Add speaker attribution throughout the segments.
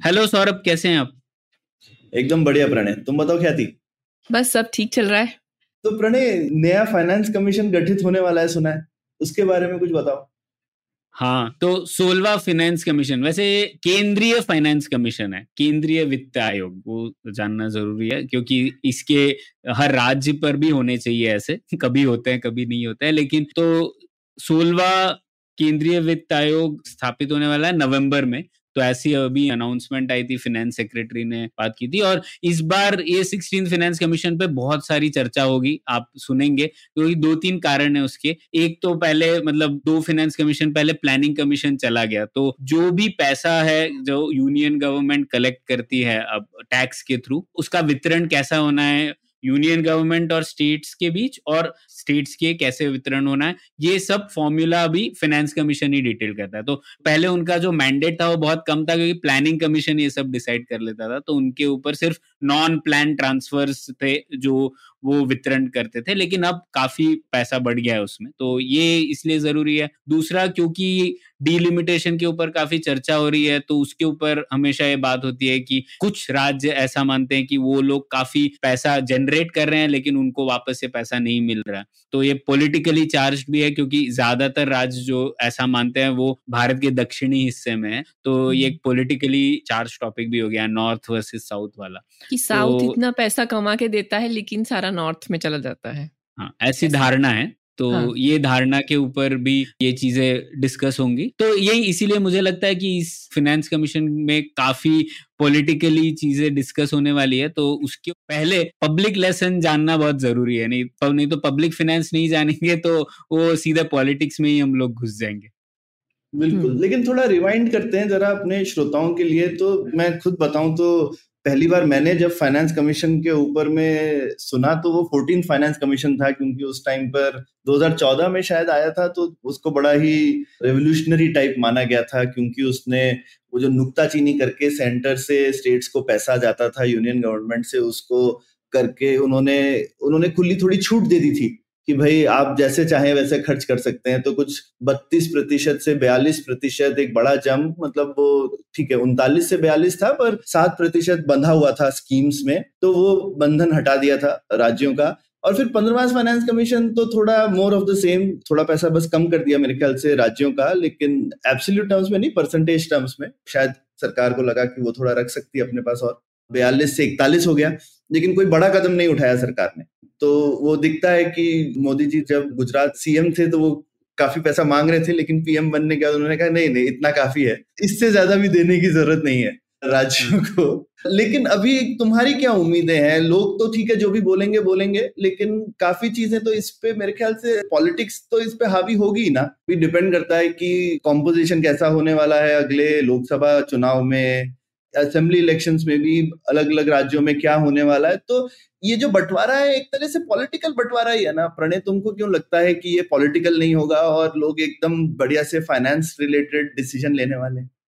Speaker 1: Hello Saurabh कैसे हैं आप?
Speaker 2: एकदम बढ़िया प्रणय। तुम बताओ ख्याति
Speaker 3: बस सब ठीक चल रहा है।
Speaker 2: तो प्रणय नया फाइनेंस कमीशन गठित होने वाला है सुना है। उसके बारे में कुछ बताओ।
Speaker 1: हाँ तो सोलवा फाइनेंस कमीशन वैसे ये केंद्रीय फाइनेंस कमीशन है केंद्रीय वित्त आयोग वो जानना ज़रूरी है क्योंकि इसके हर राज्य पर भी होने चाहिए ऐसे। कभी होते हैं कभी नहीं होते हैं लेकिन तो सोलवा केंद्रीय वित्त आयोग स्थापित होने वाला है नवंबर में। तो ऐसी अभी अनाउंसमेंट आई थी फाइनेंस सेक्रेटरी ने बात की थी और इस बार ये सिक्सटीन फाइनेंस कमीशन पे बहुत सारी चर्चा होगी, आप सुनेंगे, क्योंकि दो तीन कारण है उसके। एक तो पहले मतलब दो फाइनेंस कमीशन पहले प्लानिंग कमीशन चला गया तो जो भी पैसा है, जो यूनियन गवर्नमेंट कलेक्ट करती है अब टैक्स के थ्रू उसका वितरण कैसा होना है यूनियन गवर्नमेंट और स्टेट्स के बीच, और स्टेट्स के कैसे वितरण होना है, ये सब फॉर्मूला भी फाइनेंस कमीशन ही डिटेल करता है। तो पहले उनका जो मैंडेट था वो बहुत कम था, क्योंकि प्लानिंग कमीशन ये सब डिसाइड कर लेता था तो उनके ऊपर सिर्फ़ नॉन प्लान ट्रांसफर्स थे जो वो वितरण करते थे लेकिन अब काफ़ी पैसा बढ़ गया है उसमें। तो ये इसलिए ज़रूरी है। दूसरा क्योंकि डिलिमिटेशन के ऊपर काफ़ी चर्चा हो रही है तो उसके ऊपर हमेशा ये बात होती है कि कुछ राज्य ऐसा मानते हैं कि वो लोग काफ़ी पैसा जनरेट कर रहे हैं लेकिन उनको वापस से पैसा नहीं मिल रहा। तो ये पॉलिटिकली चार्ज भी है क्योंकि ज़्यादातर राज्य जो ऐसा मानते हैं वो भारत के दक्षिणी हिस्से में है। तो ये एक पॉलिटिकली चार्ज टॉपिक भी हो गया नॉर्थ वर्सेस साउथ वाला।
Speaker 3: कि साउथ तो, इतना पैसा कमा के देता है लेकिन सारा नॉर्थ में चला जाता है
Speaker 1: हाँ ऐसी धारणा है तो हाँ. ये धारणा के ऊपर भी ये चीज़ें डिस्कस होंगी तो यही इसीलिए मुझे लगता है कि इस फाइनेंस कमीशन में काफ़ी पॉलिटिकली चीज़ें डिस्कस होने वाली है तो उसके पहले पब्लिक लेसन जानना बहुत ज़रूरी है नहीं नहीं तो पब्लिक फाइनेंस नहीं जानेंगे तो वो सीधा पॉलिटिक्स में ही हम लोग घुस जाएँगे
Speaker 2: बिल्कुल हम्म। लेकिन थोड़ा रिवाइंड करते हैं जरा अपने श्रोताओं के लिए तो मैं खुद बताऊँ तो पहली बार मैंने जब फाइनेंस कमीशन के ऊपर में सुना तो वो फोर्टीन फाइनेंस कमीशन था, क्योंकि उस टाइम पर 2014 में शायद आया था तो उसको बड़ा ही रेवोल्यूशनरी टाइप माना गया था, क्योंकि उसने वो जो नुकताचीनी करके सेंटर से स्टेट्स को पैसा जाता था यूनियन गवर्नमेंट से उसको करके उन्होंने उन्होंने खुली थोड़ी छूट दे दी थी। कि भाई आप जैसे चाहें वैसे खर्च कर सकते हैं। तो कुछ बत्तीस प्रतिशत से बयालीस प्रतिशत एक बड़ा जंप मतलब वो ठीक है, उनतालीस से बयालीस था, पर सात प्रतिशत बंधा हुआ था स्कीम्स में तो वो बंधन हटा दिया था राज्यों का। और फिर पंद्रवा फाइनेंस कमीशन तो थोड़ा मोर ऑफ़ द सेम थोड़ा पैसा बस कम कर दिया मेरे ख्याल से राज्यों का, लेकिन एब्सोल्यूट टर्म्स में नहीं परसेंटेज टर्म्स में, शायद सरकार को लगा कि वो थोड़ा रख सकती है अपने पास और बयालीस से इकतालीस हो गया, लेकिन कोई बड़ा कदम नहीं उठाया सरकार ने। तो वो दिखता है कि मोदी जी जब गुजरात सीएम थे तो वो काफ़ी पैसा मांग रहे थे लेकिन पीएम बनने के बाद उन्होंने कहा नहीं नहीं इतना काफ़ी है। इससे ज़्यादा भी देने की ज़रूरत नहीं है राज्यों को। लेकिन अभी तुम्हारी क्या उम्मीदें हैं? लोग तो ठीक है जो भी बोलेंगे बोलेंगे लेकिन काफ़ी चीज़ें तो इस पे मेरे ख्याल से पॉलिटिक्स तो इस पे हावी होगी ना। भी डिपेंड करता है कि कॉम्पोजिशन कैसा होने वाला है अगले लोकसभा चुनाव में। असेंबली इलेक्शंस में भी अलग अलग राज्यों में क्या होने वाला है? तो ये जो बंटवारा है, एक तरह से पॉलिटिकल बंटवारा ही है ना? प्रणय, तुमको क्यों लगता है कि ये पॉलिटिकल नहीं होगा और लोग एकदम बढ़िया से फाइनेंस रिलेटेड डिसीज़न लेने वाले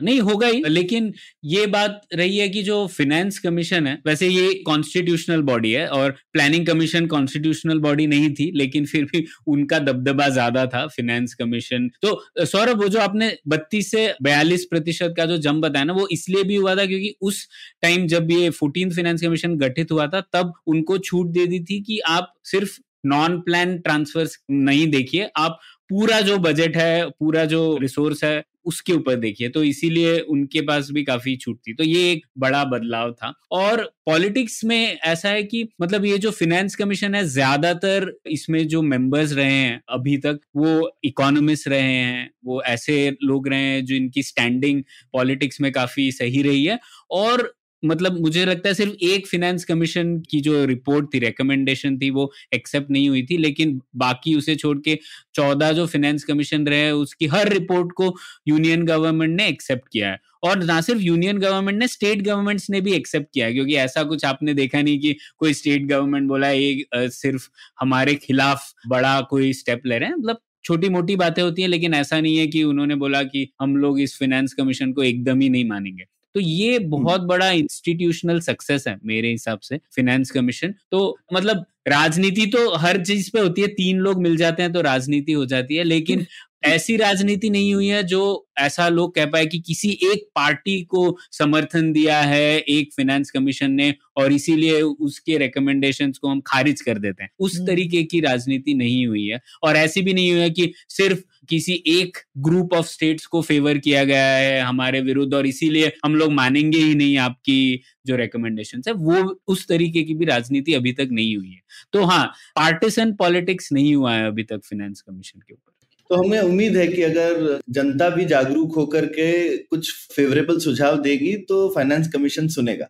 Speaker 1: नहीं, होगा ही। लेकिन ये बात रही है कि जो फिनेंस कमीशन है, वैसे ये कॉन्स्टिट्यूशनल बॉडी है और प्लानिंग कमीशन कॉन्स्टिट्यूशनल बॉडी नहीं थी, लेकिन फिर भी उनका दबदबा ज़्यादा था फिनेंस कमीशन तो सौरभ, वो जो आपने बत्तीस से बयालीस प्रतिशत का जो जम बताया ना, वो इसलिए भी हुआ था क्योंकि उस टाइम जब ये फोर्टीन फाइनेंस कमीशन गठित हुआ था, तब उनको छूट दे दी थी कि आप सिर्फ़ नॉन प्लान ट्रांसफ़र नहीं देखिए, आप पूरा जो बजट है, पूरा जो रिसोर्स है उसके ऊपर देखिए तो इसीलिए उनके पास भी काफ़ी छूट थी। तो ये एक बड़ा बदलाव था। और पॉलिटिक्स में ऐसा है कि मतलब ये जो फिनेंस कमीशन है, ज़्यादातर इसमें जो मेंबर्स रहे हैं अभी तक, वो इकोनॉमिस्ट रहे हैं, वो ऐसे लोग रहे हैं जो इनकी स्टैंडिंग पॉलिटिक्स में काफ़ी सही रही है। और मतलब मुझे लगता है सिर्फ़ एक फिनेंस कमीशन की जो रिपोर्ट थी रिकमेंडेशन थी, वो एक्सेप्ट नहीं हुई थी, लेकिन बाकी उसे छोड़ के चौदह जो फिनेंस कमीशन रहे, उसकी हर रिपोर्ट को यूनियन गवर्नमेंट ने एक्सेप्ट किया है। और ना सिर्फ़ यूनियन गवर्नमेंट ने स्टेट गवर्नमेंट्स ने भी एक्सेप्ट किया है, क्योंकि ऐसा कुछ आपने देखा नहीं कि कोई स्टेट गवर्नमेंट बोला, ये सिर्फ़ हमारे खिलाफ बड़ा कोई स्टेप ले रहे हैं। मतलब छोटी मोटी बातें होती हैं, लेकिन ऐसा नहीं है कि उन्होंने बोला कि हम लोग इस फिनेंस कमीशन को एकदम ही नहीं मानेंगे। तो ये बहुत बड़ा इंस्टीट्यूशनल सक्सेस है मेरे हिसाब से फिनेंस कमीशन तो मतलब राजनीति तो हर चीज़ पे होती है तीन लोग मिल जाते हैं तो राजनीति हो जाती है लेकिन ऐसी राजनीति नहीं हुई है जो ऐसा लोग कह पाए कि किसी एक पार्टी को समर्थन दिया है एक फाइनेंस कमीशन ने और इसीलिए उसके रिकमेंडेशन को हम खारिज कर देते हैं। उस हम्म। तरीके की राजनीति नहीं हुई है और ऐसी भी नहीं हुई है कि सिर्फ़ किसी एक ग्रुप ऑफ़ स्टेट्स को फेवर किया गया है हमारे विरुद्ध और इसीलिए हम लोग मानेंगे ही नहीं आपकी जो रिकमेंडेशन है। वो उस तरीके की भी राजनीति अभी तक नहीं हुई है। तो हाँ पार्टीसन पॉलिटिक्स नहीं हुआ है अभी तक फाइनेंस कमीशन के ऊपर।
Speaker 2: तो हमें उम्मीद है कि अगर जनता भी जागरूक होकर के कुछ फेवरेबल सुझाव देगी तो फाइनेंस कमीशन सुनेगा।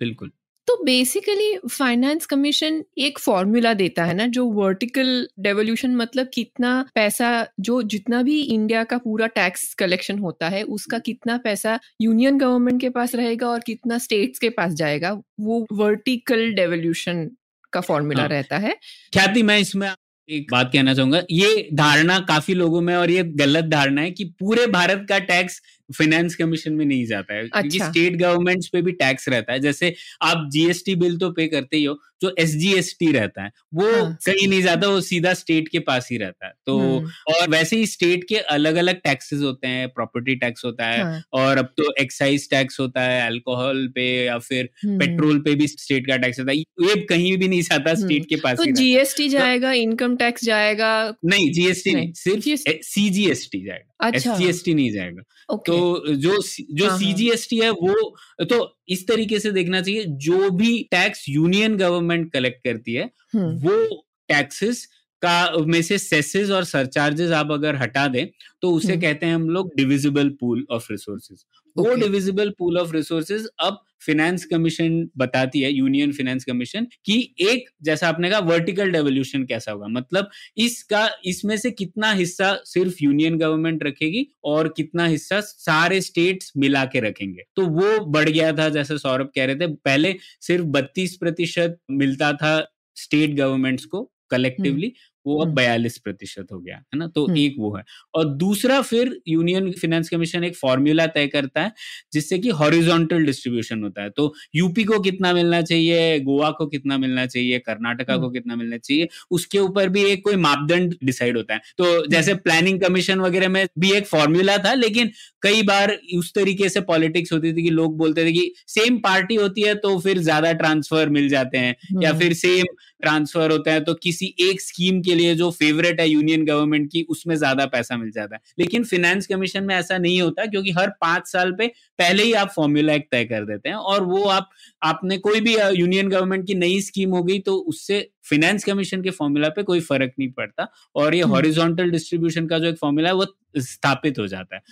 Speaker 1: बिल्कुल।
Speaker 3: तो बेसिकली फाइनेंस कमीशन एक फॉर्मूला देता है ना जो वर्टिकल डेवोल्यूशन मतलब कितना पैसा जो जितना भी इंडिया का पूरा टैक्स कलेक्शन होता है उसका कितना पैसा यूनियन गवर्नमेंट के पास रहेगा और कितना स्टेट्स के पास जाएगा वो वर्टिकल डेवोल्यूशन का फॉर्मूला हाँ। रहता है।
Speaker 1: ख्याति मैं इसमें एक बात कहना चाहूँगा, ये धारणा काफ़ी लोगों में और ये गलत धारणा है कि पूरे भारत का टैक्स फाइनेंस कमीशन में नहीं जाता है अच्छा। क्योंकि स्टेट गवर्नमेंट्स पे भी टैक्स रहता है। जैसे आप जीएसटी बिल तो पे करते ही हो जो एसजीएसटी रहता है वो हाँ, कहीं नहीं जाता वो सीधा स्टेट के पास ही रहता है। तो हम्म। और वैसे ही स्टेट के अलग अलग टैक्सेस होते हैं प्रॉपर्टी टैक्स होता है हाँ. और अब तो एक्साइज टैक्स होता है अल्कोहल पे या फिर पेट्रोल हम्म। पे भी स्टेट का टैक्स होता है। ये कहीं भी नहीं जाता स्टेट हम्म। के पास
Speaker 3: तो जीएसटी तो जाएगा इनकम टैक्स जाएगा?
Speaker 1: नहीं जीएसटी नहीं सिर्फ़ सीजीएसटी जाएगा। अच्छा। एस नहीं जाएगा। तो जो जो सीजीएसटी एस टी है वो तो इस तरीके से देखना चाहिए जो भी टैक्स यूनियन गवर्नमेंट कलेक्ट करती है हम्म। वो टैक्सेस का में से सेसेस और सरचार्जेस आप अगर हटा दें तो उसे हम्म। कहते हैं हम लोग डिविजिबल पूल ऑफ़ रिसोर्सेज वो डिविजिबल पूल ऑफ़ रिसोर्सेज अब फिनेंस कमीशन बताती है यूनियन फिनेंस कमीशन कि एक, जैसा आपने कहा वर्टिकल डेवोल्यूशन कैसा होगा? मतलब इसका, इसमें से कितना हिस्सा सिर्फ़ यूनियन गवर्नमेंट रखेगी और कितना हिस्सा सारे स्टेट्स मिला के रखेंगे? तो वो बढ़ गया था, जैसे सौरभ कह रहे थे। पहले सिर्फ़ बत्तीस प्रतिशत मिलता था स्टेट गवर्नमेंट्स को कलेक्टिवली वो अब बयालीस प्रतिशत हो गया है ना? तो एक वो है। और दूसरा फिर यूनियन फाइनेंस कमीशन एक फॉर्मूला तय करता है जिससे कि हॉरिजॉन्टल डिस्ट्रीब्यूशन होता है। तो यूपी को कितना मिलना चाहिए गोवा को कितना मिलना चाहिए कर्नाटका को कितना मिलना चाहिए उसके ऊपर भी एक कोई मापदंड डिसाइड होता है। तो जैसे प्लानिंग कमीशन वगैरह में भी एक फॉर्मूला था लेकिन कई बार उस तरीके से पॉलिटिक्स होती थी कि लोग बोलते थे कि सेम पार्टी होती है तो फिर ज़्यादा ट्रांसफ़र मिल जाते हैं या फिर सेम ट्रांसफ़र होता है तो किसी एक स्कीम के लिए जो फेवरेट है यूनियन गवर्नमेंट की उसमें ज़्यादा पैसा मिल जाता है लेकिन फाइनेंस कमीशन में ऐसा नहीं होता क्योंकि हर पाँच साल पे पहले ही आप फॉर्मूला एक तय कर देते हैं और वो आप आपने कोई भी यूनियन गवर्नमेंट की नई स्कीम हो गई तो उससे फाइनेंस कमीशन के फॉर्मूला पे कोई फ़र्क नहीं पड़ता और ये हॉरिजॉन्टल हम्म। डिस्ट्रीब्यूशन का जो एक फॉर्मूला है वो स्थापित हो जाता है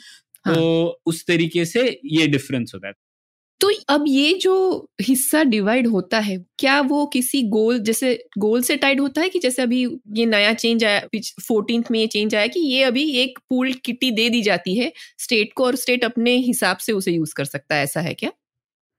Speaker 1: हाँ. तो उस तरीके से ये डिफरेंस होता है
Speaker 3: तो अब ये जो हिस्सा डिवाइड होता है, क्या वो किसी गोल जैसे गोल से टाइड होता है कि जैसे अभी ये नया चेंज आया फोर्टीन में ये चेंज आया कि ये अभी एक पूल किटी दे दी जाती है स्टेट को और स्टेट अपने हिसाब से उसे यूज़ कर सकता है, ऐसा है क्या?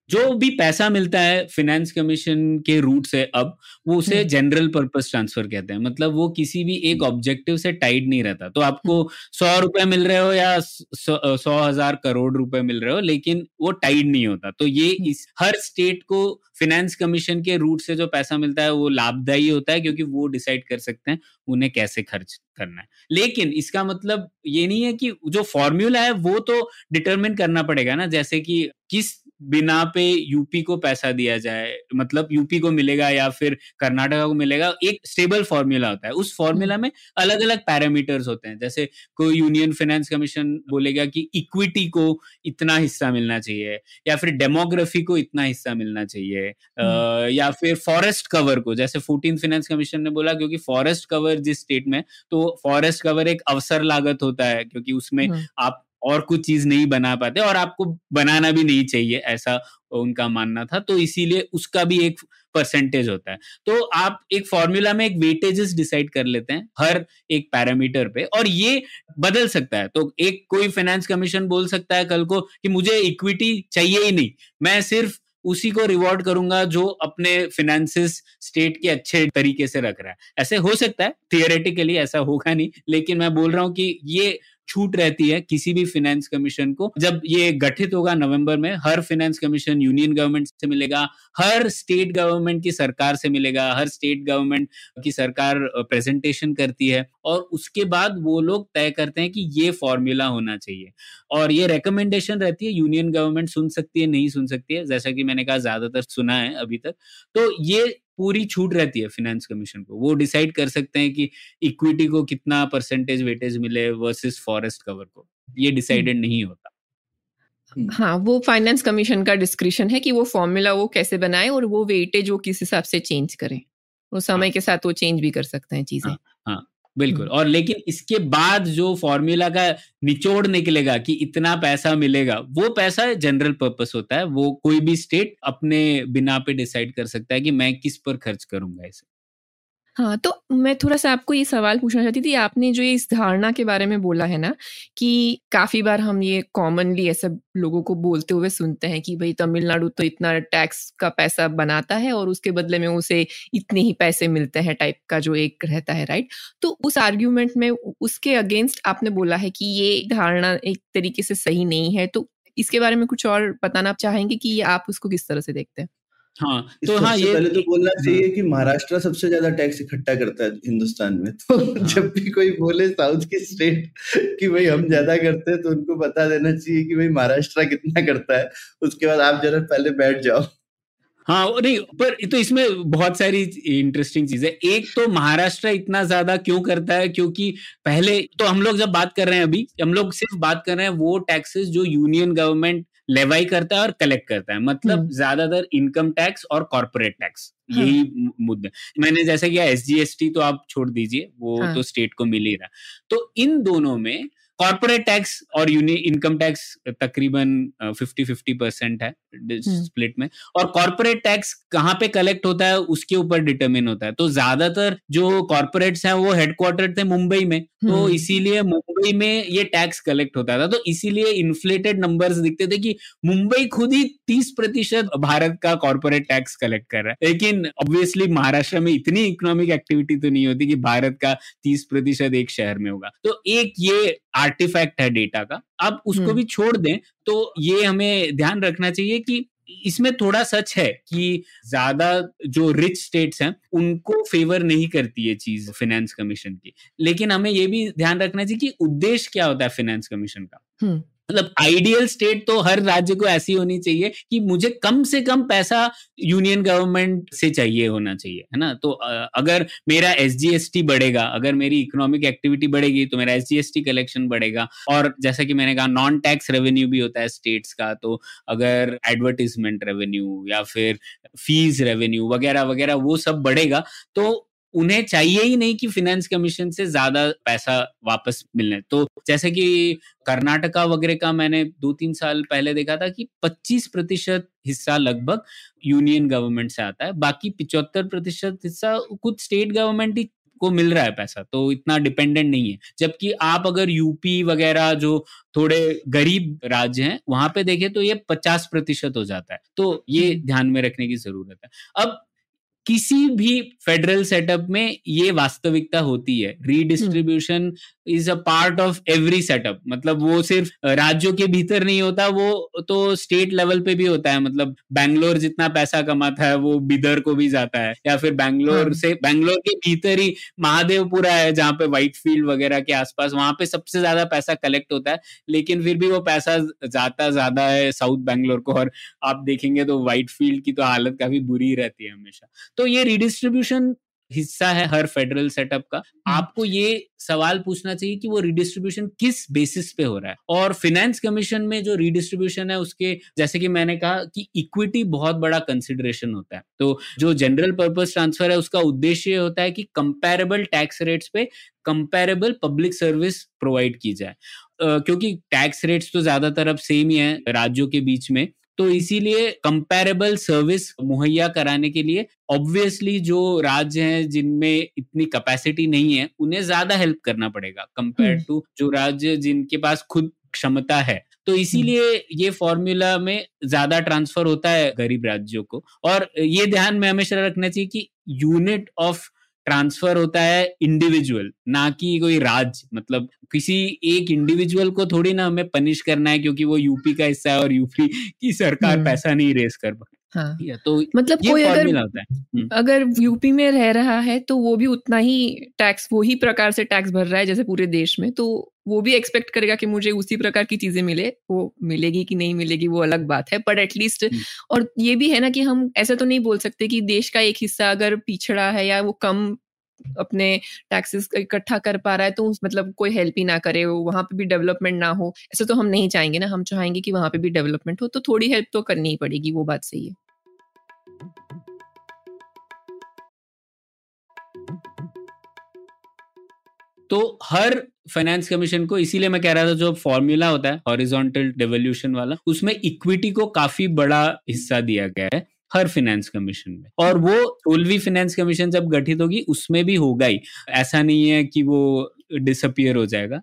Speaker 1: जो भी पैसा मिलता है फाइनेंस कमीशन के रूट से अब वो उसे जनरल पर्पस ट्रांसफ़र कहते हैं। मतलब वो किसी भी एक ऑब्जेक्टिव से टाइड नहीं रहता। तो आपको हम्म। सौ रुपए मिल रहे हो या सौ हज़ार करोड़ रुपए मिल रहे हो लेकिन वो टाइड नहीं होता। तो ये हम्म। इस हर स्टेट को फाइनेंस कमीशन के रूट से जो पैसा मिलता है वो लाभदायी होता है क्योंकि वो डिसाइड कर सकते हैं उन्हें कैसे खर्च करना है। लेकिन इसका मतलब ये नहीं है कि जो फॉर्म्यूला है वो तो डिटरमिन करना पड़ेगा ना। जैसे कि किस बिना पे यूपी को पैसा दिया जाए मतलब यूपी को मिलेगा या फिर कर्नाटका को मिलेगा एक स्टेबल फॉर्मूला होता है। उस फॉर्मूला में अलग अलग पैरामीटर्स होते हैं। जैसे कोई यूनियन फाइनेंस कमीशन बोलेगा कि इक्विटी को इतना हिस्सा मिलना चाहिए या फिर डेमोग्राफी को इतना हिस्सा मिलना चाहिए आ, या फिर फॉरेस्ट कवर को। जैसे फोर्टीन फाइनेंस कमीशन ने बोला क्योंकि फॉरेस्ट कवर जिस स्टेट में तो फॉरेस्ट कवर एक अवसर लागत होता है क्योंकि उसमें आप और कुछ चीज़ नहीं बना पाते और आपको बनाना भी नहीं चाहिए, ऐसा उनका मानना था। तो इसीलिए उसका भी एक परसेंटेज होता है। तो आप एक फॉर्मूला में एक वेटेजेस डिसाइड कर लेते हैं हर एक पैरामीटर पे और ये बदल सकता है। तो एक कोई फाइनेंस कमीशन बोल सकता है कल को कि मुझे इक्विटी चाहिए ही नहीं। मैं सिर्फ़ उसी को रिवॉर्ड करूँगा जो अपने फिनेंसिस स्टेट के अच्छे तरीके से रख रहा है। ऐसे हो सकता है थियोरेटिकली ऐसा होगा नहीं, लेकिन मैं बोल रहा हूँ कि ये छूट रहती है किसी भी फाइनेंस कमीशन को। जब ये गठित होगा नवंबर में, हर फाइनेंस कमीशन यूनियन गवर्नमेंट से मिलेगा, हर स्टेट गवर्नमेंट की सरकार से मिलेगा, हर स्टेट गवर्नमेंट की सरकार प्रेजेंटेशन करती है और उसके बाद वो लोग तय करते हैं कि ये फॉर्मूला होना चाहिए। और ये रिकमेंडेशन रहती है यूनियन गवर्नमेंट सुन सकती है, नहीं सुन सकती है, जैसा कि मैंने कहा, ज़्यादातर सुना है अभी तक। तो ये पूरी छूट रहती है फाइनेंस कमीशन को। वो डिसाइड कर सकते हैं कि इक्विटी को कितना परसेंटेज वेटेज मिले वर्सेस फॉरेस्ट कवर को। ये डिसाइडेड नहीं होता।
Speaker 3: हाँ वो फाइनेंस कमीशन का डिस्क्रिप्शन है कि वो फॉर्मूला वो कैसे बनाए और वो वेटेज वो किस हिसाब से चेंज करें। वो समय हाँ, के साथ वो चेंज भी कर सकते हैं चीज़ें। हाँ।
Speaker 1: बिल्कुल। और लेकिन इसके बाद जो फॉर्मूला का निचोड़ निकलेगा कि इतना पैसा मिलेगा वो पैसा जनरल पर्पस होता है। वो कोई भी स्टेट अपने बिना पे डिसाइड कर सकता है कि मैं किस पर खर्च करूँगा इसे।
Speaker 3: हाँ, तो मैं थोड़ा-सा आपको ये सवाल पूछना चाहती थी, आपने जो इस धारणा के बारे में बोला है ना, कि काफ़ी बार हम ये कॉमनली ऐसे लोगों को बोलते हुए सुनते हैं कि भाई तमिलनाडु तो इतना टैक्स का पैसा बनाता है और उसके बदले में उसे इतने ही पैसे मिलते हैं टाइप का जो एक रहता है, राइट? तो उस आर्ग्यूमेंट में उसके अगेंस्ट आपने बोला है कि ये धारणा एक तरीके से सही नहीं है, तो इसके बारे में कुछ और बताना चाहेंगे कि आप उसको किस तरह से देखते हैं?
Speaker 2: हाँ तो हाँ ये पहले तो बोलना हाँ। चाहिए कि महाराष्ट्र सबसे ज़्यादा टैक्स इकट्ठा करता है हिंदुस्तान में। तो हाँ। जब भी कोई बोले साउथ की स्टेट कि भाई हम ज़्यादा करते हैं तो उनको बता देना चाहिए कि भाई महाराष्ट्र कितना करता है। उसके बाद आप जरा पहले बैठ जाओ।
Speaker 1: हाँ नहीं पर तो इसमें बहुत सारी इंटरेस्टिंग चीज़। है एक तो महाराष्ट्र इतना ज़्यादा क्यों करता है? क्योंकि पहले तो हम लोग जब बात कर रहे हैं अभी हम लोग सिर्फ़ बात कर रहे हैं वो टैक्सेस जो यूनियन गवर्नमेंट लेवाई करता है और कलेक्ट करता है मतलब हम्म। ज़्यादातर इनकम टैक्स और कॉरपोरेट टैक्स हाँ. यही मुद्दे मैंने जैसा किया एस तो आप छोड़ दीजिए वो हाँ. तो स्टेट को मिल ही रहा तो इन दोनों में कॉर्पोरेट टैक्स और इनकम टैक्स तकरीबन फिफ्टी फिफ्टी परसेंट है स्प्लिट हम्म। में और कॉर्पोरेट टैक्स कहाँ पे कलेक्ट होता है उसके ऊपर डिटरमिन होता है तो ज़्यादातर जो कॉर्पोरेट्स हैं वो हेडक्वार्टर थे मुंबई में तो हम्म। इसीलिए मुंबई में ये टैक्स कलेक्ट होता था तो इसीलिए इन्फ्लेटेड नंबर्स दिखते थे कि मुंबई खुद ही तीस प्रतिशत भारत का कॉर्पोरेट टैक्स कलेक्ट कर रहा है। लेकिन ऑब्वियसली महाराष्ट्र में इतनी इकोनॉमिक एक्टिविटी तो नहीं होती कि भारत का तीस प्रतिशत एक शहर में होगा। तो एक ये आर्टिफैक्ट है डेटा का। अब उसको हम्म। भी छोड़ दें तो ये हमें ध्यान रखना चाहिए कि इसमें थोड़ा सच है कि ज़्यादा जो रिच स्टेट्स हैं उनको फेवर नहीं करती है चीज़ फाइनेंस कमीशन की। लेकिन हमें ये भी ध्यान रखना चाहिए कि उद्देश्य क्या होता है फाइनेंस कमीशन का। हम्म। मतलब आइडियल स्टेट तो हर राज्य को ऐसी होनी चाहिए कि मुझे कम से कम पैसा यूनियन गवर्नमेंट से चाहिए होना चाहिए, है ना? तो अगर मेरा एस बढ़ेगा, अगर मेरी इकोनॉमिक एक्टिविटी बढ़ेगी तो मेरा एस कलेक्शन बढ़ेगा। और जैसा कि मैंने कहा नॉन टैक्स रेवेन्यू भी होता है स्टेट्स का तो अगर एडवर्टीजमेंट रेवेन्यू या फिर फ़ीस रेवेन्यू वगैरह वगैरह, वो सब बढ़ेगा तो उन्हें चाहिए ही नहीं कि फिनेंस कमीशन से ज़्यादा पैसा वापस मिलने। तो जैसे कि कर्नाटका वगैरह का मैंने दो तीन साल पहले देखा था कि 25 प्रतिशत हिस्सा लगभग यूनियन गवर्नमेंट से आता है बाकी पिचहत्तर प्रतिशत हिस्सा कुछ स्टेट गवर्नमेंट ही को मिल रहा है पैसा तो इतना डिपेंडेंट नहीं है। जबकि आप अगर यूपी वगैरह जो थोड़े गरीब राज्य हैं वहाँ पे देखें तो ये पचास प्रतिशत हो जाता है। तो ये हम्म। ध्यान में रखने की ज़रूरत है। अब किसी भी फेडरल सेटअप में ये वास्तविकता होती है। Redistribution is a part of every setup मतलब वो सिर्फ़ राज्यों के भीतर नहीं होता वो तो स्टेट लेवल पे भी होता है। मतलब बैंगलोर जितना पैसा कमाता है वो बिदर को भी जाता है। या फिर बैंगलोर हाँ। से बैंगलोर के भीतर ही महादेवपुरा है जहाँ पे व्हाइट फ़ील्ड वगैरह के आसपास वहाँ पे सबसे ज़्यादा पैसा कलेक्ट होता है। लेकिन फिर भी वो पैसा जाता ज़्यादा है साउथ बैंगलोर को। और आप देखेंगे तो व्हाइट फ़ील्ड की तो हालत काफ़ी बुरी रहती है हमेशा। तो ये रिडिस्ट्रीब्यूशन हिस्सा है हर फेडरल सेटअप का। हम्म। आपको ये सवाल पूछना चाहिए कि वो रिडिस्ट्रीब्यूशन किस बेसिस पे हो रहा है? और फिनेंस कमीशन में जो रिडिस्ट्रीब्यूशन है उसके जैसे कि मैंने कहा कि इक्विटी बहुत बड़ा कंसिडरेशन होता है। तो जो जनरल पर्पज ट्रांसफ़र है उसका उद्देश्य होता है कि कंपेरेबल टैक्स रेट्स पे कंपेरेबल पब्लिक सर्विस प्रोवाइड की जाए। Uh, क्योंकि टैक्स रेट्स तो ज़्यादातर अब सेम ही है राज्यों के बीच में। तो इसीलिए कंपैरेबल सर्विस मुहैया कराने के लिए ऑब्वियसली जो राज्य हैं जिनमें इतनी कैपेसिटी नहीं है उन्हें ज़्यादा हेल्प करना पड़ेगा कंपेयर टू जो राज्य जिनके पास खुद क्षमता है। तो इसीलिए ये फॉर्मूला में ज़्यादा ट्रांसफ़र होता है गरीब राज्यों को। और ये ध्यान में हमेशा रखना चाहिए कि यूनिट ऑफ़ ट्रांसफ़र होता है इंडिविजुअल ना कि कोई राज्य। मतलब किसी एक इंडिविजुअल को थोड़ी ना हमें पनिश करना है क्योंकि वो यूपी का हिस्सा है और यूपी की सरकार पैसा नहीं रेस कर पा
Speaker 3: हाँ। तो मतलब कोई अगर होता है। अगर यूपी में रह रहा है तो वो भी उतना ही टैक्स वो ही प्रकार से टैक्स भर रहा है जैसे पूरे देश में तो वो भी एक्सपेक्ट करेगा कि मुझे उसी प्रकार की चीज़ें मिले वो मिलेगी कि नहीं मिलेगी वो अलग बात है बट एटलीस्ट और ये भी है ना कि हम ऐसा तो नहीं बोल सकते कि देश का एक हिस्सा अगर पिछड़ा है या वो कम अपने टैक्सेस इकट्ठा कर पा रहा है तो मतलब कोई हेल्प ही ना करे वो वहाँ पे भी डेवलपमेंट ना हो ऐसा तो हम नहीं चाहेंगे ना हम चाहेंगे कि वहाँ पे भी डेवलपमेंट हो तो थोड़ी हेल्प तो करनी ही पड़ेगी वो बात सही है।
Speaker 1: तो हर फाइनेंस कमीशन को, इसीलिए मैं कह रहा था, जो फॉर्मूला होता है हॉरिजॉन्टल डेवोल्यूशन वाला, उसमें इक्विटी को काफ़ी बड़ा हिस्सा दिया गया है हर फाइनेंस कमीशन में। और वो सोलहवीं फाइनेंस कमीशन जब गठित होगी, उसमें भी होगा ही। ऐसा नहीं है कि वो डिसअपियर हो जाएगा।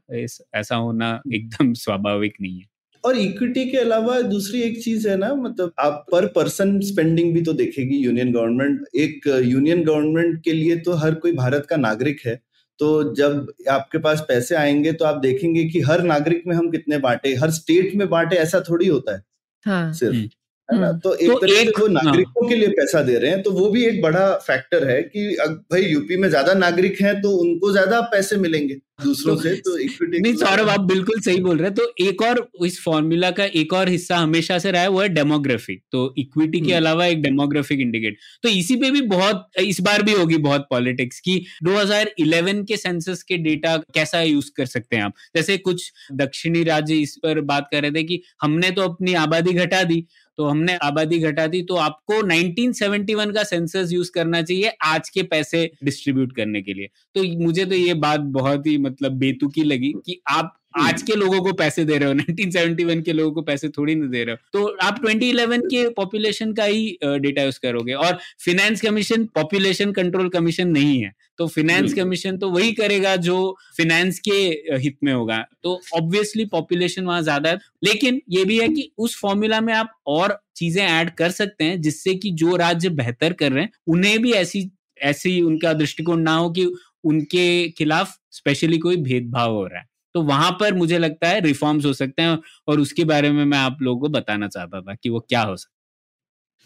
Speaker 1: ऐसा होना एकदम स्वाभाविक नहीं है।
Speaker 2: और इक्विटी के अलावा दूसरी एक चीज़ है ना मतलब आप पर पर्सन स्पेंडिंग भी तो देखेगी यूनियन गवर्नमेंट एक यूनियन गवर्नमेंट के लिए तो हर कोई भारत का नागरिक है। तो जब आपके पास पैसे आएँगे तो आप देखेंगे कि हर नागरिक में हम कितने बांटे हर स्टेट में बांटे ऐसा थोड़ी होता है। हाँ, सिर्फ़। हम्म। है ना? तो एक तो तरह से वो हाँ। नागरिकों के लिए पैसा दे रहे हैं तो वो भी एक बड़ा फैक्टर है कि भाई यूपी में ज़्यादा नागरिक हैं तो उनको ज़्यादा पैसे मिलेंगे दूसरों तो, से तो इक्विटी
Speaker 1: नहीं सौरभ आप बिल्कुल सही बोल रहे हैं। तो एक और इस फॉर्मूला का एक और हिस्सा हमेशा से रहा है वो है डेमोग्राफी तो इक्विटी के हम्म। अलावा एक डेमोग्राफिक इंडिकेट तो इसी पे भी बहुत इस बार भी होगी बहुत पॉलिटिक्स की। 2011 के सेंसस के डेटा कैसा यूज़ कर सकते हैं आप? जैसे कुछ दक्षिणी राज्य इस पर बात कर रहे थे कि हमने तो अपनी आबादी घटा दी तो हमने आबादी घटा दी तो आपको 1971 का सेंसस यूज़ करना चाहिए आज के पैसे डिस्ट्रीब्यूट करने के लिए। तो मुझे तो ये बात बहुत ही मतलब बेतुकी लगी कि आप आज के लोगों को पैसे दे रहे हो 1971 के लोगों को पैसे थोड़ी ना दे रहे हो। तो आप 2011 के पॉपुलेशन का ही डेटा यूज़ करोगे और finance commission population control commission नहीं है। तो फिनेंस कमीशन तो वही करेगा जो फिनेंस के हित में होगा। तो ऑब्वियसली पॉपुलेशन वहाँ ज़्यादा है। लेकिन ये भी है कि उस फॉर्मूला में आप और चीज़ें ऐड कर सकते हैं जिससे कि जो राज्य बेहतर कर रहे हैं उन्हें भी ऐसी ऐसी उनका दृष्टिकोण ना हो कि उनके खिलाफ स्पेशली कोई भेदभाव हो रहा है। तो वहाँ पर मुझे लगता है रिफॉर्म्स हो सकते हैं और उसके बारे में मैं आप लोगों को बताना चाहता था कि वो क्या हो सकता है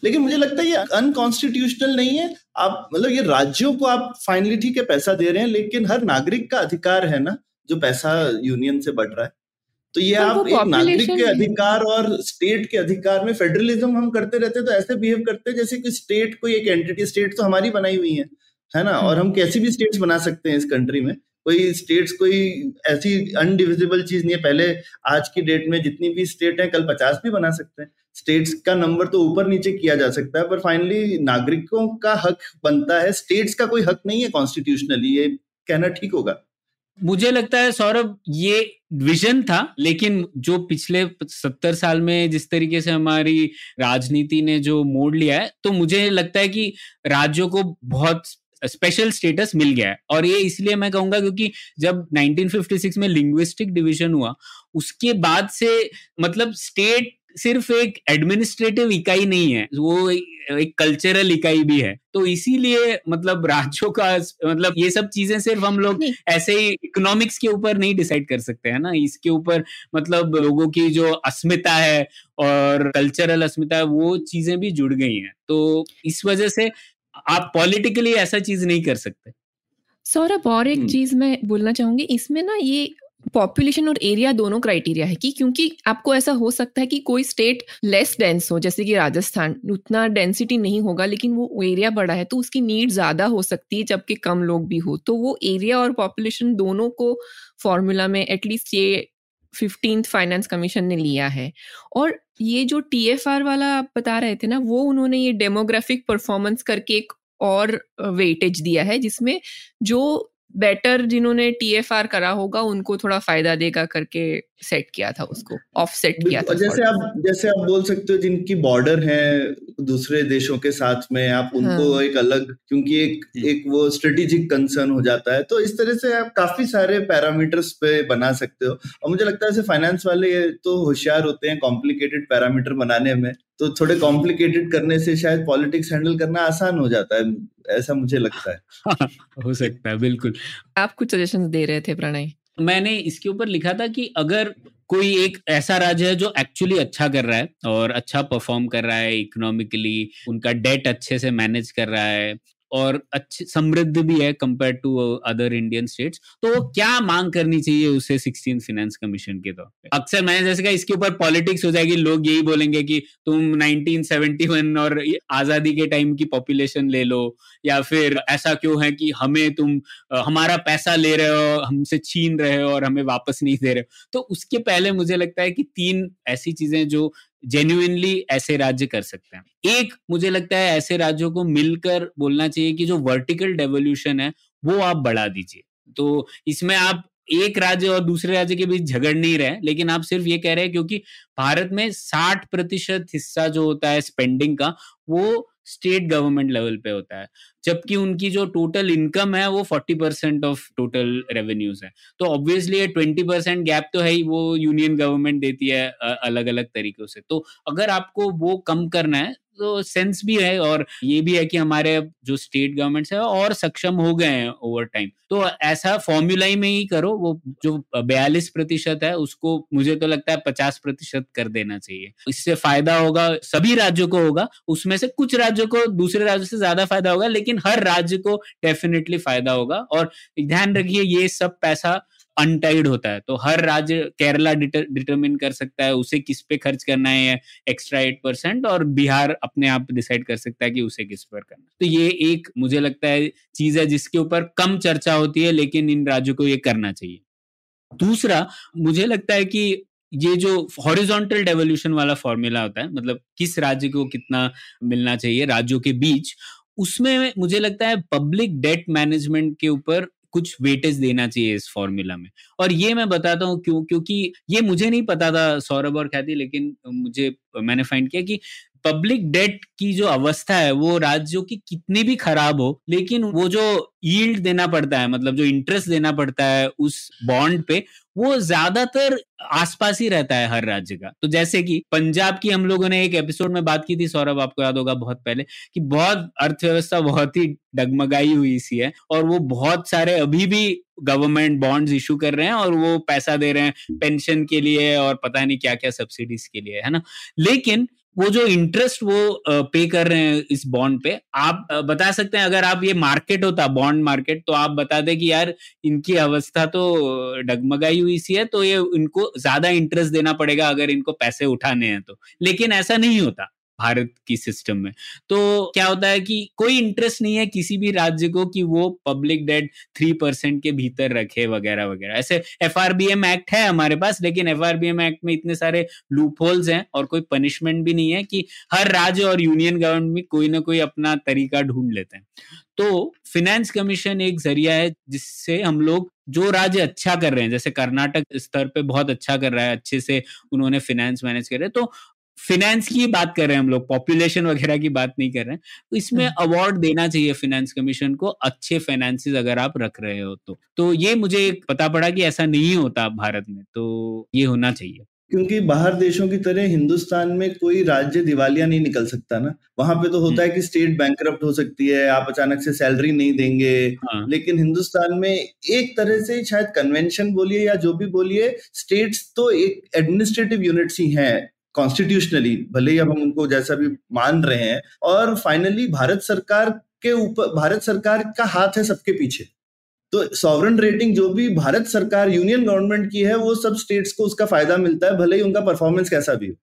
Speaker 2: लेकिन मुझे लगता है ये अनकॉन्स्टिट्यूशनल नहीं है। आप मतलब ये राज्यों को आप फाइनली ठीक है पैसा दे रहे हैं लेकिन हर नागरिक का अधिकार है ना जो पैसा यूनियन से बढ़ रहा है। तो ये आप एक नागरिक के अधिकार और स्टेट के अधिकार में फेडरलिज्म हम करते रहते तो ऐसे बिहेव करते हैं जैसे कि स्टेट कोई एक एंटिटी स्टेट तो हमारी बनाई हुई है है ना? और हम कैसी भी स्टेट्स बना सकते हैं इस कंट्री में। कोई स्टेट्स कोई ऐसी अनडिविजिबल चीज़ नहीं है। पहले आज की डेट में जितनी भी स्टेट है, कल पचास भी बना सकते हैं। स्टेट्स का नंबर तो ऊपर नीचे किया जा सकता है, पर फाइनली नागरिकों का हक बनता है। स्टेट्स का कोई हक नहीं है कॉन्स्टिट्यूशनली ये कहना ठीक होगा।
Speaker 1: मुझे लगता है, सौरभ, ये विजन था, लेकिन जो पिछले सत्तर साल में जिस तरीके से हमारी राजनीति ने जो मोड़ लिया है तो मुझे लगता है कि राज्यों को बहुत स्पेशल स्टेटस मिल गया है। और ये इसलिए मैं कहूँगा क्योंकि जब 1956 में लिंग्विस्टिक डिवीज़न हुआ उसके बाद से मतलब स्टेट सिर्फ़ एक एडमिनिस्ट्रेटिव इकाई नहीं है वो एक कल्चरल इकाई भी है। तो इसीलिए मतलब राज्यों का मतलब ये सब चीज़ें सिर्फ़ हम लोग ऐसे ही इकोनॉमिक्स के ऊपर नहीं डिसाइड कर सकते हैं ना? इसके ऊपर मतलब लोगों की जो अस्मिता है और कल्चरल अस्मिता है वो चीज़ें भी जुड़ गई हैं। तो इस वजह से आप पॉलिटिकली ऐसा चीज़ नहीं कर सकते।
Speaker 3: सौरभ और एक हम्म। चीज़ मैं बोलना चाहूँगी इसमें ना ये पॉपुलेशन और एरिया दोनों क्राइटेरिया है कि क्योंकि आपको ऐसा हो सकता है कि कोई स्टेट लेस डेंस हो जैसे कि राजस्थान उतना डेंसिटी नहीं होगा लेकिन वो एरिया बड़ा है तो उसकी नीड ज़्यादा हो सकती है जबकि कम लोग भी हो। तो वो एरिया और पॉपुलेशन दोनों को फॉर्मूला में एटलीस्ट ये फिफ्टींथ फाइनेंस कमीशन ने लिया है। और ये जो टीएफआर वाला आप बता रहे थे ना, वो उन्होंने ये डेमोग्राफिक परफॉर्मेंस करके एक और वेटेज दिया है, जिसमें जो बेटर जिन्होंने टीएफआर करा होगा, उनको थोड़ा फ़ायदा देगा करके सेट किया था उसको ऑफ़ सेट किया था
Speaker 2: जैसे आप जैसे आप बोल सकते हो जिनकी बॉर्डर है दूसरे देशों के साथ में आप उनको हाँ. एक अलग क्योंकि एक एक वो स्ट्रेटेजिक कंसर्न हो जाता है। तो इस तरह से आप काफ़ी सारे पैरामीटर्स पे बना सकते हो। और मुझे लगता है फाइनेंस वाले तो होशियार होते हैं कॉम्प्लिकेटेड पैरामीटर बनाने में। तो थोड़े कॉम्प्लिकेटेड करने से शायद पॉलिटिक्स हैंडल करना आसान हो जाता है ऐसा मुझे लगता है।
Speaker 1: हो सकता है बिल्कुल।
Speaker 3: आप कुछ सजेशन दे रहे थे प्रणय?
Speaker 1: मैंने इसके ऊपर लिखा था कि अगर कोई एक ऐसा राज्य है जो एक्चुअली अच्छा कर रहा है और अच्छा परफॉर्म कर रहा है इकोनॉमिकली उनका डेट अच्छे से मैनेज कर रहा है और अच्छी, समृद्ध भी है compare to other Indian states तो क्या मांग करनी चाहिए उसे सिक्सटीन फाइनेंस कमीशन के तौर पे? अक्सर मैंने जैसे कहा, इसके ऊपर पॉलिटिक्स हो जाएगी, लोग यही बोलेंगे कि तुम 1971 और आज़ादी के टाइम की पॉपुलेशन ले लो, या फिर ऐसा क्यों है कि हमें तुम हमारा पैसा ले रहे हो, हमसे छीन रहे हो और हमें वापस नहीं दे रहे हो। तो उसके पहले मुझे लगता है कि तीन ऐसी चीज़ें जो जेन्युइनली ऐसे राज्य कर सकते हैं। एक, मुझे लगता है ऐसे राज्यों को मिलकर बोलना चाहिए कि जो वर्टिकल डेवोल्यूशन है, वो आप बढ़ा दीजिए। तो इसमें आप एक राज्य और दूसरे राज्य के बीच झगड़ नहीं रहे, लेकिन आप सिर्फ़ ये कह रहे हैं क्योंकि भारत में साठ प्रतिशत हिस्सा जो होता है स्पेंडिंग का, वो स्टेट गवर्नमेंट लेवल पे होता है, जबकि उनकी जो टोटल इनकम है वो forty percent of total revenues है। तो ऑब्वियसली ये ट्वेंटी परसेंट गैप तो है ही, वो यूनियन गवर्नमेंट देती है अलग अलग तरीकों से। तो अगर आपको वो कम करना है तो सेंस भी है और ये भी है कि हमारे जो स्टेट गवर्नमेंट्स है और सक्षम हो गए हैं ओवर टाइम तो ऐसा फॉर्मूला ही में ही करो, वो जो बयालीस प्रतिशत है, उसको मुझे तो लगता है पचास प्रतिशत कर देना चाहिए। इससे फ़ायदा होगा, सभी राज्यों को होगा, उसमें से कुछ राज्यों को दूसरे राज्यों से ज़्यादा फ़ायदा होगा, लेकिन हर राज्य को डेफिनेटली फ़ायदा होगा। और ध्यान रखिए, ये सब पैसा अनटाइड होता है। तो हर राज्य केरला डिटरमिन कर सकता है उसे किस पे खर्च करना है एक्स्ट्रा एट परसेंट और बिहार अपने आप डिसाइड कर सकता है कि उसे किस पर करना तो ये एक मुझे लगता है चीज़ है जिसके ऊपर कम चर्चा होती है लेकिन इन राज्यों को ये करना चाहिए। दूसरा, मुझे लगता है कि ये जो हॉरिजॉन्टल डेवोल्यूशन वाला फॉर्मूला होता है मतलब किस राज्य को कितना मिलना चाहिए, राज्यों के बीच, उसमें मुझे लगता है पब्लिक डेट मैनेजमेंट के ऊपर कुछ वेटेज देना चाहिए इस फॉर्मूला में। और ये मैं बताता हूँ क्यों, क्योंकि ये मुझे नहीं पता था सौरभ और ख्याति, लेकिन मुझे, मैंने फाइंड किया कि पब्लिक डेट की जो अवस्था है, वो राज्यों की कितनी भी खराब हो, लेकिन वो जो यील्ड देना पड़ता है मतलब जो इंटरेस्ट देना पड़ता है उस बॉन्ड पे, वो ज़्यादातर आसपास ही रहता है हर राज्य का। तो जैसे कि पंजाब की हम लोगों ने एक एपिसोड में बात की थी, सौरभ, आपको याद होगा बहुत पहले, कि बहुत अर्थव्यवस्था बहुत ही डगमगाई हुई सी है, और वो बहुत सारे अभी भी गवर्नमेंट बॉन्ड्स इशू कर रहे हैं, और वो पैसा दे रहे हैं पेंशन के लिए और पता नहीं क्या क्या सब्सिडीज के लिए, है ना? लेकिन वो जो इंटरेस्ट वो पे कर रहे हैं इस बॉन्ड पे, आप बता सकते हैं, अगर आप ये मार्केट होता बॉन्ड मार्केट तो आप बता दें कि यार इनकी अवस्था तो डगमगाई हुई सी है तो ये इनको ज़्यादा इंटरेस्ट देना पड़ेगा अगर इनको पैसे उठाने हैं तो। लेकिन ऐसा नहीं होता। भारत की सिस्टम में। तो क्या होता है कि कोई इंटरेस्ट नहीं है किसी भी राज्य को कि वो पब्लिक डेट थ्री परसेंट के भीतर रखे वगैरह वगैरह। ऐसे एफआरबीएम एक्ट है हमारे पास, लेकिन एफआरबीएम एक्ट में इतने सारे लूप होल्स हैं और कोई पनिशमेंट भी नहीं है कि हर राज्य और यूनियन गवर्नमेंट में कोई ना कोई अपना तरीका ढूंढ लेते हैं। तो फिनेंस कमीशन एक ज़रिया है जिससे हम लोग जो राज्य अच्छा कर रहे हैं, जैसे कर्नाटक स्तर पे बहुत अच्छा कर रहा है, अच्छे से उन्होंने फिनेंस मैनेज कर रहे हैं तो फिनेंस की बात कर रहे हैं हम लोग पॉपुलेशन वगैरह की बात नहीं कर रहे हैं। तो इसमें अवार्ड हम्म। देना चाहिए फिनेंस कमीशन को अच्छे फाइनेंसिस अगर आप रख रहे हो तो। तो ये मुझे पता पड़ा कि ऐसा नहीं होता भारत में तो ये होना चाहिए।
Speaker 2: क्योंकि बाहर देशों की तरह हिंदुस्तान में कोई राज्य दिवालिया नहीं निकल सकता ना। वहाँ पे तो होता है कि स्टेट बैंक हो सकती है आप अचानक से सैलरी नहीं देंगे। हाँ। लेकिन हिंदुस्तान में एक तरह से शायद कन्वेंशन बोलिए या जो भी बोलिए स्टेट्स तो एक एडमिनिस्ट्रेटिव यूनिट्स ही हैं। कॉन्स्टिट्यूशनली भले ही अब हम उनको जैसा भी मान रहे हैं, और फाइनली भारत सरकार के ऊपर, भारत सरकार का हाथ है सबके पीछे। तो सॉवरन रेटिंग जो भी भारत सरकार यूनियन गवर्नमेंट की है, वो सब स्टेट्स को उसका फ़ायदा मिलता है, भले ही उनका परफॉर्मेंस कैसा भी हो।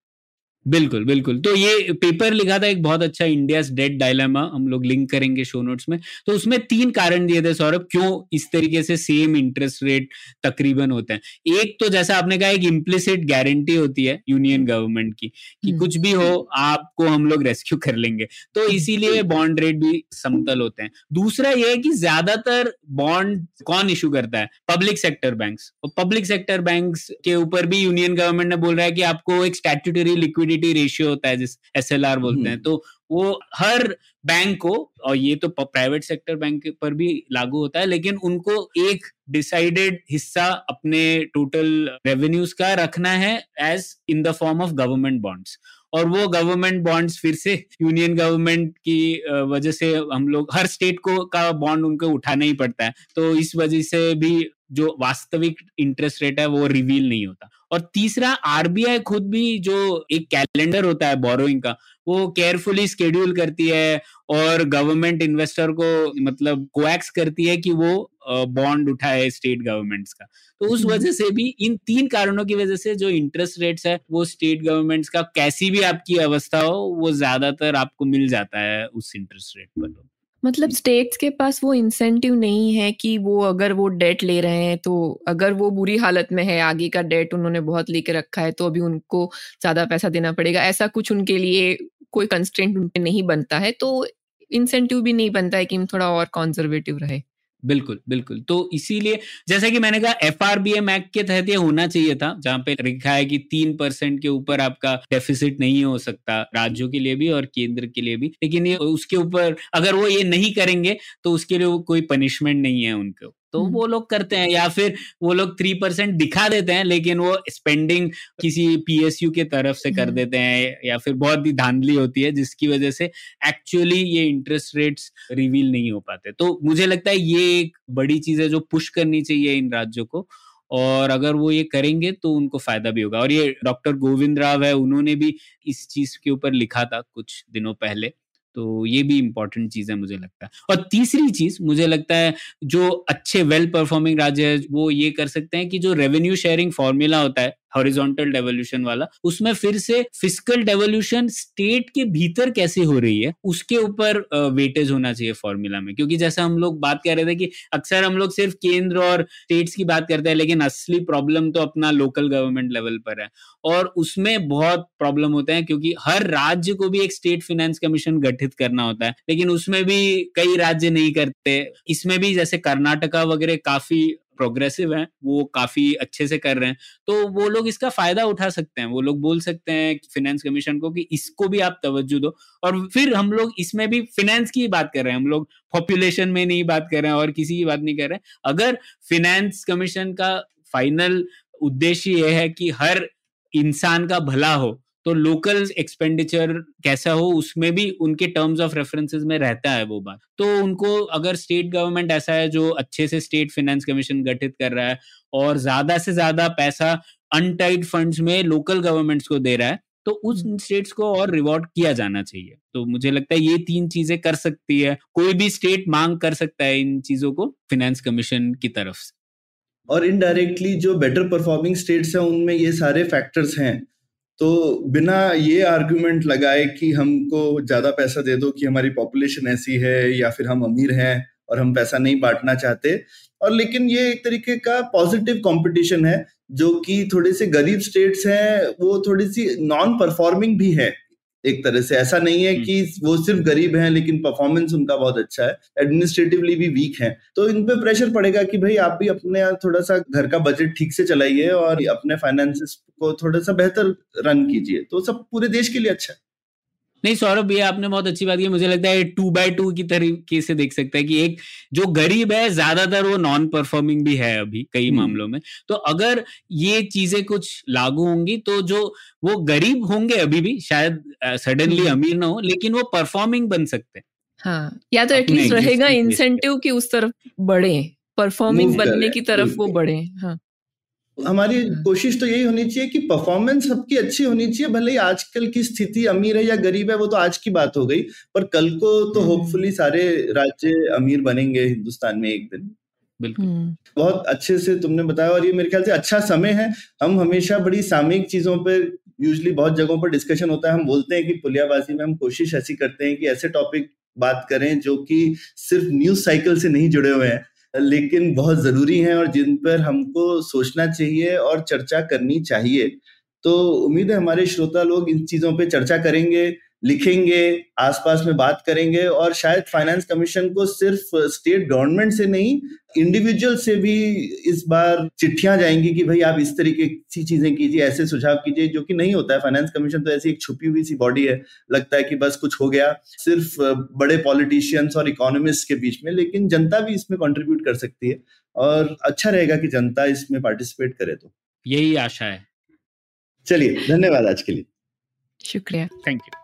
Speaker 1: बिल्कुल बिल्कुल। तो ये पेपर लिखा था एक बहुत अच्छा इंडिया डेड डायलामा हम लोग लिंक करेंगे शो नोट्स में। तो उसमें तीन कारण दिए थे सौरभ क्यों इस तरीके से सेम इंटरेस्ट रेट तकरीबन होते हैं। एक तो जैसा आपने कहा एक इम्प्लिसिट गारंटी होती है यूनियन गवर्नमेंट की कि हम्म। कुछ भी हो आपको हम लोग रेस्क्यू कर लेंगे। तो हम्म। इसीलिए बॉन्ड रेट भी समतल होते हैं। दूसरा ये है कि ज़्यादातर बॉन्ड कौन इशू करता है? पब्लिक सेक्टर बैंक और पब्लिक सेक्टर बैंक के ऊपर भी यूनियन गवर्नमेंट ने बोल रहा है कि आपको एक स्टैट्यूटरी लिक्विडिटी लिक्विडिटी रेशियो होता है जिस एस बोलते हैं हम्म। तो वो हर बैंक को और ये तो प्राइवेट सेक्टर बैंक पर भी लागू होता है लेकिन उनको एक डिसाइडेड हिस्सा अपने टोटल रेवेन्यूज का रखना है as in the form of government bonds और वो गवर्नमेंट बॉन्ड्स फिर से यूनियन गवर्नमेंट की वजह से हम लोग हर स्टेट को का बॉन्ड उनको उठाना ही पड़ता है तो इस वजह से भी जो वास्तविक इंटरेस्ट रेट है वो रिवील नहीं होता। और तीसरा आरबीआई खुद भी जो एक कैलेंडर होता है बोरोइंग का वो केयरफुली स्केड्यूल करती है और गवर्नमेंट इन्वेस्टर को मतलब कोएक्स करती है कि वो बॉन्ड उठाए स्टेट गवर्नमेंट्स का। तो उस वजह से भी इन तीन कारणों की वजह से जो इंटरेस्ट रेट्स है वो स्टेट गवर्नमेंट्स का कैसी भी आपकी अवस्था हो वो ज़्यादातर आपको मिल जाता है उस इंटरेस्ट रेट पर।
Speaker 3: मतलब स्टेट्स के पास वो इंसेंटिव नहीं है कि वो अगर वो डेट ले रहे हैं तो अगर वो बुरी हालत में है, आगे का डेट उन्होंने बहुत लेके रखा है तो अभी उनको ज़्यादा पैसा देना पड़ेगा। ऐसा कुछ उनके लिए कोई कंस्टेंट उन पर नहीं बनता है तो इंसेंटिव भी नहीं बनता है कि थोड़ा और कॉन्जर्वेटिव रहे।
Speaker 1: बिल्कुल बिल्कुल। तो इसीलिए जैसा कि मैंने कहा F R B M act के तहत ये होना चाहिए था, जहाँ पे लिखा है कि तीन परसेंट के ऊपर आपका डेफिसिट नहीं हो सकता, राज्यों के लिए भी और केंद्र के लिए भी। लेकिन ये उसके ऊपर अगर वो ये नहीं करेंगे तो उसके लिए कोई पनिशमेंट नहीं है उनको तो हम्म। वो लोग करते हैं या फिर वो लोग थ्री परसेंट दिखा देते हैं लेकिन वो स्पेंडिंग किसी पीएसयू के तरफ़ से कर हम्म। देते हैं या फिर बहुत ही धांधली होती है जिसकी वजह से एक्चुअली ये इंटरेस्ट रेट्स रिवील नहीं हो पाते तो मुझे लगता है ये एक बड़ी चीज़ है जो पुश करनी चाहिए इन राज्यों को और अगर वो ये करेंगे तो उनको फ़ायदा भी होगा और ये डॉक्टर गोविंद राव है उन्होंने भी इस चीज़ के ऊपर लिखा था कुछ दिनों पहले तो ये भी इंपॉर्टेंट चीज़ है मुझे लगता है। और तीसरी चीज़ मुझे लगता है जो अच्छे वेल परफॉर्मिंग राज्य है, वो ये कर सकते हैं कि जो रेवेन्यू शेयरिंग फॉर्मूला होता है हॉरिजॉन्टल डेवोल्यूशन वाला, उसमें फिर से फ़िज़िकल डेवोल्यूशन स्टेट के भीतर कैसे हो रही है, उसके ऊपर वेटेज होना चाहिए फॉर्मूला में। क्योंकि जैसा हम लोग बात कर रहे थे कि अक्सर हम लोग सिर्फ़ केंद्र और स्टेट्स की बात करते हैं, लेकिन असली प्रॉब्लम तो अपना लोकल गवर्नमेंट लेवल पर है। और उसमें बहुत प्रॉब्लम होते हैं, क्योंकि हर राज्य को भी एक स्टेट फाइनेंस कमीशन गठित करना होता है, लेकिन उसमें भी कई राज्य नहीं करते। इसमें भी जैसे कर्नाटका वगैरह काफ़ी प्रोग्रेसिव हैं, वो काफ़ी अच्छे से कर रहे हैं। तो वो लोग इसका फ़ायदा उठा सकते हैं। वो लोग बोल सकते हैं फाइनेंस कमीशन को कि इसको भी आप तवज्जो दो। और फिर हम लोग इसमें भी फाइनेंस की बात कर रहे हैं। हम लोग पॉपुलेशन में नहीं बात कर रहे हैं और किसी की बात नहीं कर रहे हैं। अगर फिनेंस कमीशन का फाइनल उद्देश्य यह है कि हर इंसान का भला हो तो लोकल एक्सपेंडिचर कैसा हो उसमें भी उनके टर्म्स ऑफ़ रेफरेंसेस में रहता है वो बात। तो उनको अगर स्टेट गवर्नमेंट ऐसा है जो अच्छे से स्टेट फाइनेंस कमीशन गठित कर रहा है और ज़्यादा से ज़्यादा पैसा अनटाइड फंड्स में लोकल गवर्नमेंट्स को दे रहा है तो उस स्टेट्स को और रिवॉर्ड किया जाना चाहिए। तो मुझे लगता है ये तीन चीज़ें कर सकती है। कोई भी स्टेट मांग कर सकता है इन चीज़ों को फाइनेंस कमीशन की तरफ़ से।
Speaker 2: और इनडायरेक्टली जो बेटर परफॉर्मिंग स्टेट्स हैं उनमें ये सारे फैक्टर्स हैं। तो बिना ये आर्ग्यूमेंट लगाए कि हमको ज़्यादा पैसा दे दो कि हमारी पॉपुलेशन ऐसी है या फिर हम अमीर हैं और हम पैसा नहीं बांटना चाहते। और लेकिन ये एक तरीके का पॉजिटिव कंपटीशन है, जो कि थोड़े से गरीब स्टेट्स हैं, वो थोड़ी सी नॉन परफॉर्मिंग भी है। एक तरह से। ऐसा नहीं है हम्म। कि वो सिर्फ़ गरीब हैं लेकिन परफॉर्मेंस उनका बहुत अच्छा है। एडमिनिस्ट्रेटिवली भी वीक हैं। तो इन पे प्रेशर पड़ेगा कि भाई आप भी अपने थोड़ा सा घर का बजट ठीक से चलाइए और अपने फाइनेंसिस को थोड़ा सा बेहतर रन कीजिए। तो सब पूरे देश के लिए अच्छा है।
Speaker 1: नहीं सौरभ ये आपने बहुत अच्छी बात की। मुझे लगता है टू बाय टू की तरीके से देख सकता है कि एक जो गरीब है ज़्यादातर वो नॉन परफॉर्मिंग भी है अभी कई हम्म। मामलों में। तो अगर ये चीज़ें कुछ लागू होंगी तो जो वो गरीब होंगे अभी भी शायद सडनली हम्म। अमीर ना हो लेकिन वो परफॉर्मिंग बन सकते हैं।
Speaker 3: हाँ या तो एटलीस्ट रहेगा इंसेंटिव की उस तरफ़ बढ़े परफॉर्मिंग बनने की तरफ़ वो बढ़े हाँ।
Speaker 2: हमारी हम्म। कोशिश तो यही होनी चाहिए कि परफॉर्मेंस सबकी अच्छी होनी चाहिए भले ही आजकल की स्थिति अमीर है या गरीब है वो तो आज की बात हो गई पर कल को तो होपफुली हम्म। सारे राज्य अमीर बनेंगे हिंदुस्तान में एक दिन
Speaker 1: बिल्कुल हम्म।
Speaker 2: बहुत अच्छे से तुमने बताया और ये मेरे ख्याल से अच्छा समय है हम हमेशा बड़ी सामयिक चीज़ों पर यूजली बहुत जगहों पर डिस्कशन होता है हम बोलते हैं कि पुलियाबाजी में हम कोशिश ऐसी करते हैं कि ऐसे टॉपिक बात करें जो कि सिर्फ़ न्यूज़ साइकिल से नहीं जुड़े हुए हैं लेकिन बहुत ज़रूरी हैं और जिन पर हमको सोचना चाहिए और चर्चा करनी चाहिए। तो उम्मीद है हमारे श्रोता लोग इन चीज़ों पे चर्चा करेंगे। लिखेंगे आसपास में बात करेंगे और शायद फाइनेंस कमीशन को सिर्फ़ स्टेट गवर्नमेंट से नहीं इंडिविजुअल से भी इस बार चिट्ठियाँ जाएँगी कि भाई आप इस तरीके की चीज़ें कीजिए ऐसे सुझाव कीजिए जो कि नहीं होता है। फाइनेंस कमीशन तो ऐसी एक छुपी हुई सी बॉडी है लगता है कि बस कुछ हो गया। सिर्फ़ बड़े पॉलिटिशियंस और इकोनॉमिस्ट के बीच में लेकिन जनता भी इसमें कॉन्ट्रीब्यूट कर सकती है और अच्छा रहेगा कि जनता इसमें पार्टिसिपेट करे तो।
Speaker 4: यही आशा है।
Speaker 2: चलिए धन्यवाद आज के लिए।
Speaker 3: शुक्रिया।
Speaker 4: Thank you